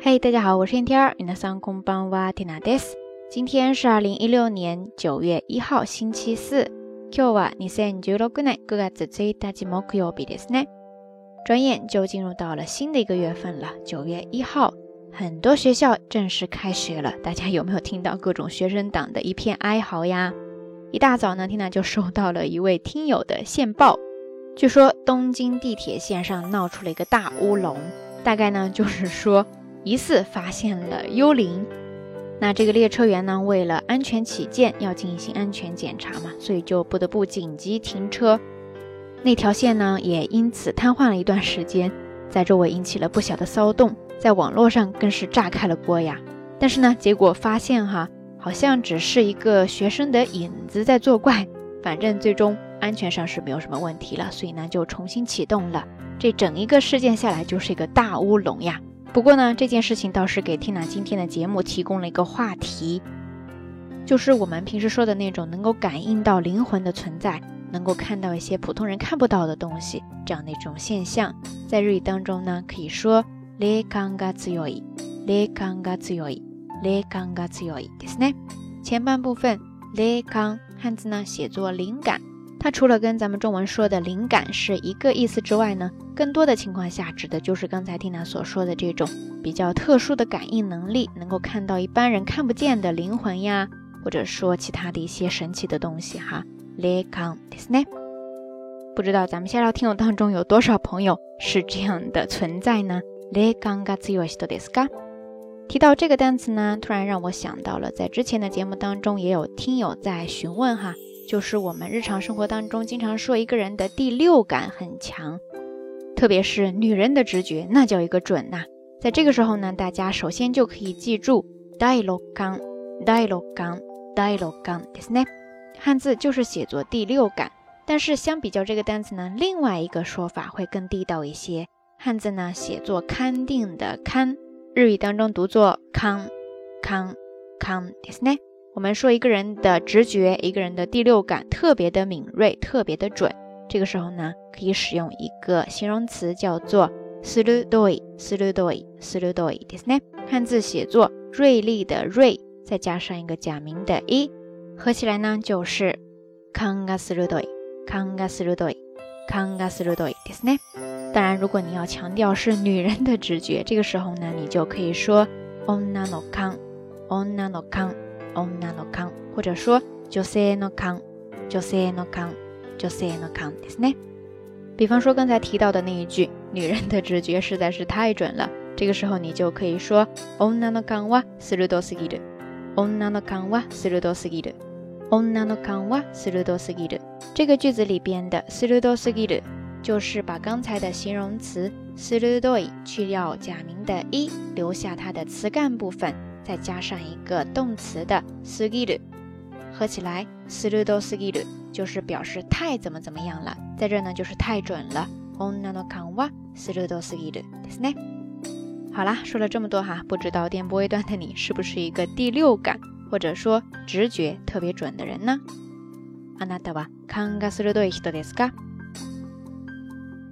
嘿，大家好，我是天天儿。皆さんこんばんは、ティナです。今天是二零一六年九月一号，星期四。今日は二千十六年九月一日木曜日ですね。转眼就进入到了新的一个月份了，九月一号，很多学校正式开学了。大家有没有听到各种学生党的一片哀嚎呀？一大早呢，缇娜就收到了一位听友的线报，据说东京地铁线上闹出了一个大乌龙，大概呢就是说。 疑似发现了幽灵，那这个列车员呢，为了安全起见，要进行安全检查嘛，所以就不得不紧急停车。那条线呢，也因此瘫痪了一段时间，在周围引起了不小的骚动，在网络上更是炸开了锅呀。但是呢，结果发现哈，好像只是一个学生的影子在作怪，反正最终安全上是没有什么问题了，所以呢，就重新启动了。这整一个事件下来，就是一个大乌龙呀。不过呢，这件事情倒是给 Tina 今天的节目提供了一个话题，就是我们平时说的那种能够感应到灵魂的存在，能够看到一些普通人看不到的东西，这样的一种现象，在日语当中呢，可以说霊感が強い、霊感が強い、霊感が強いですね。前半部分霊感汉字呢写作灵感。 它除了跟咱们中文说的灵感是一个意思之外呢，更多的情况下指的就是刚才缇娜所说的这种比较特殊的感应能力，能够看到一般人看不见的灵魂呀，或者说其他的一些神奇的东西哈。雷康迪斯奈，不知道咱们下聊听友当中有多少朋友是这样的存在呢？雷康嘎兹尤西多迪斯嘎。提到这个单词呢，突然让我想到了，在之前的节目当中也有听友在询问哈。就是我们日常生活当中经常说一个人的第六感很强，特别是女人的直觉，那叫一个准呐。在这个时候呢，大家首先就可以记住第六感，第六感，第六感，ですね。汉字就是写作第六感，但是相比较这个单词呢，另外一个说法会更地道一些。汉字呢写作勘定的勘，日语当中读作康康康，ですね。 我们说一个人的直觉，一个人的第六感特别的敏锐，特别的准。这个时候呢，可以使用一个形容词，叫做“鋭い”，鋭い，鋭いですね。汉字写作锐利的锐，再加上一个假名的一，合起来呢就是“勘が鋭い”，勘が鋭い，勘が鋭いですね。当然，如果你要强调是女人的直觉，这个时候呢，你就可以说“女の勘”，女の勘。 女の勘，或者说女性の勘、女性の勘、女性の勘ですね。比方说刚才提到的那一句，女人的直觉实在是太准了。这个时候你就可以说女の勘は鋭すぎる。女の勘は鋭すぎる。女の勘は鋭すぎる。这个句子里边的鋭すぎる，就是把刚才的形容词鋭い去掉假名的一，留下它的词干部分。 再加上一个动词的すぎる，合起来鋭すぎる就是表示太怎么怎么样了。在这呢，就是太准了。女の勘は鋭すぎるですね。好啦，说了这么多哈，不知道电波一端的你是不是一个第六感或者说直觉特别准的人呢？あなたは勘が鋭い人ですか？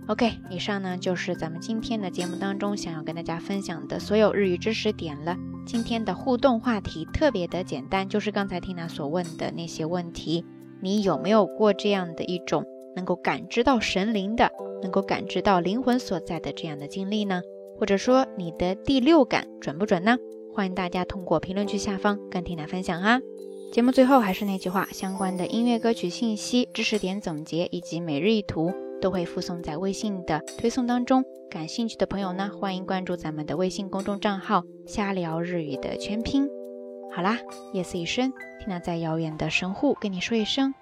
OK，以上呢就是咱们今天的节目当中想要跟大家分享的所有日语知识点了。 今天的互动话题特别的简单，就是刚才缇娜所问的那些问题。你有没有过这样的一种能够感知到神灵的，能够感知到灵魂所在的这样的经历呢？或者说你的第六感准不准呢？欢迎大家通过评论区下方跟缇娜分享啊！节目最后还是那句话，相关的音乐歌曲信息、知识点总结以及每日一图都会附送在微信的推送当中。感兴趣的朋友呢，欢迎关注咱们的微信公众账号“瞎聊日语”的全拼。好啦，夜色已深，听娜在遥远的神户跟你说一声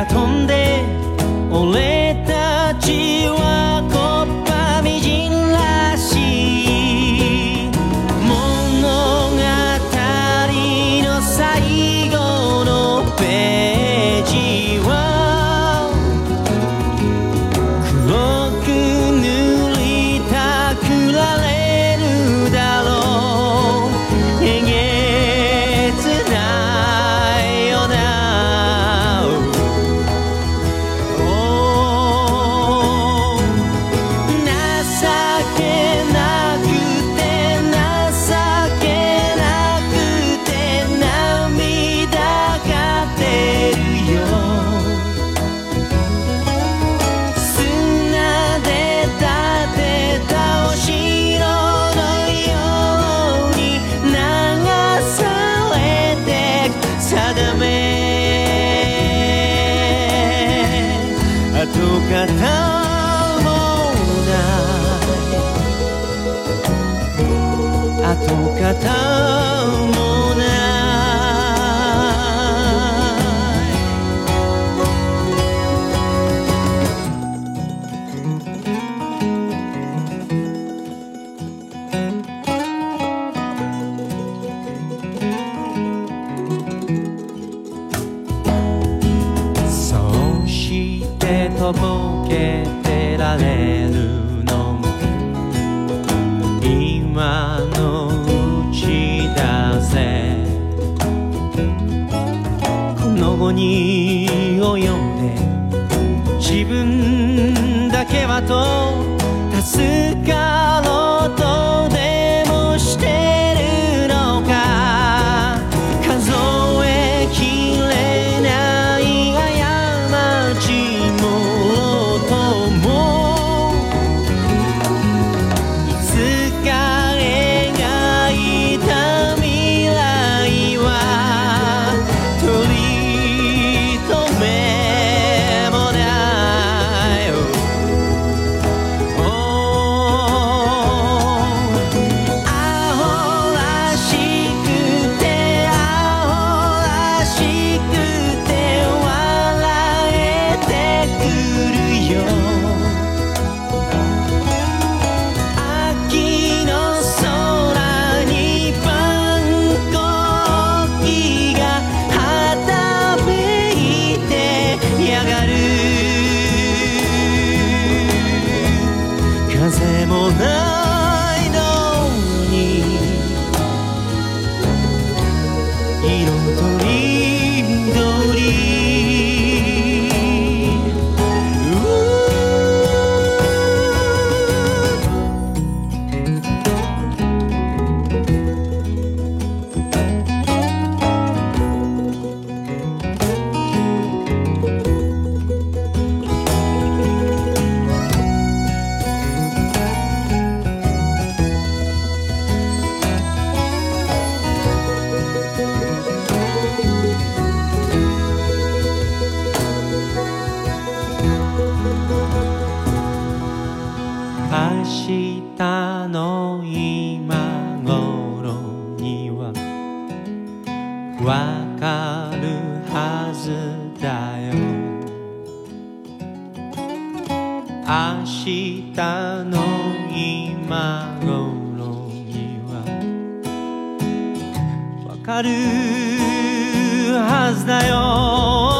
i Gaton. 跡形もない。跡形にんで自分だけはと助かろう。明日の今頃には。わかるはずだよ。